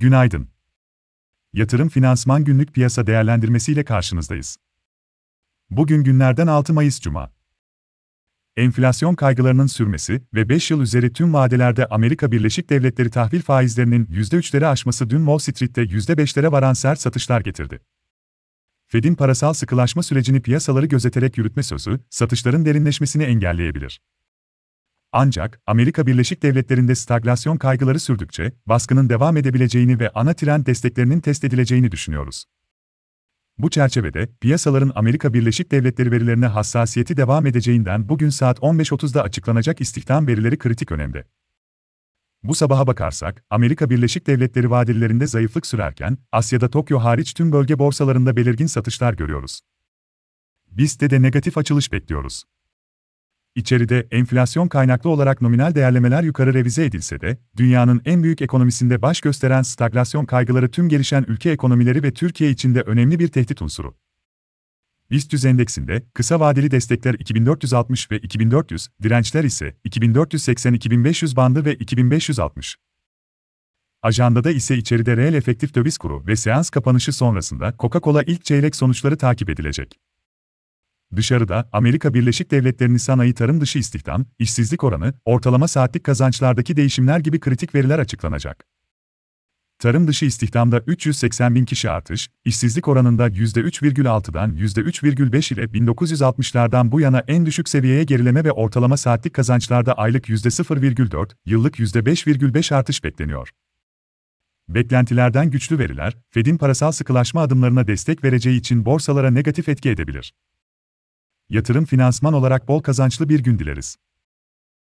Günaydın. Yatırım Finansman Günlük Piyasa Değerlendirmesi ile karşınızdayız. Bugün günlerden 6 Mayıs Cuma. Enflasyon kaygılarının sürmesi ve 5 yıl üzeri tüm vadelerde Amerika Birleşik Devletleri tahvil faizlerinin %3'leri aşması dün Wall Street'te %5'lere varan sert satışlar getirdi. Fed'in parasal sıkılaşma sürecini piyasaları gözeterek yürütme sözü, satışların derinleşmesini engelleyebilir. Ancak, Amerika Birleşik Devletleri'nde stagflasyon kaygıları sürdükçe, baskının devam edebileceğini ve ana trend desteklerinin test edileceğini düşünüyoruz. Bu çerçevede, piyasaların Amerika Birleşik Devletleri verilerine hassasiyeti devam edeceğinden bugün saat 15.30'da açıklanacak istihdam verileri kritik önemde. Bu sabaha bakarsak, Amerika Birleşik Devletleri vadelilerinde zayıflık sürerken, Asya'da Tokyo hariç tüm bölge borsalarında belirgin satışlar görüyoruz. BIST'te de negatif açılış bekliyoruz. İçeride enflasyon kaynaklı olarak nominal değerlemeler yukarı revize edilse de, dünyanın en büyük ekonomisinde baş gösteren stagflasyon kaygıları tüm gelişen ülke ekonomileri ve Türkiye için de önemli bir tehdit unsuru. BIST endeksinde kısa vadeli destekler 2460 ve 2400, dirençler ise 2480-2500 bandı ve 2560. Ajandada ise içeride reel efektif döviz kuru ve seans kapanışı sonrasında Coca-Cola ilk çeyrek sonuçları takip edilecek. Dışarıda, Amerika Birleşik Devletleri Nisan ayı tarım dışı istihdam, işsizlik oranı, ortalama saatlik kazançlardaki değişimler gibi kritik veriler açıklanacak. Tarım dışı istihdamda 380 bin kişi artış, işsizlik oranında %3,6'dan %3,5 ile 1960'lardan bu yana en düşük seviyeye gerileme ve ortalama saatlik kazançlarda aylık %0,4, yıllık %5,5 artış bekleniyor. Beklentilerden güçlü veriler, Fed'in parasal sıkılaşma adımlarına destek vereceği için borsalara negatif etki edebilir. Yatırım finansman olarak bol kazançlı bir gün dileriz.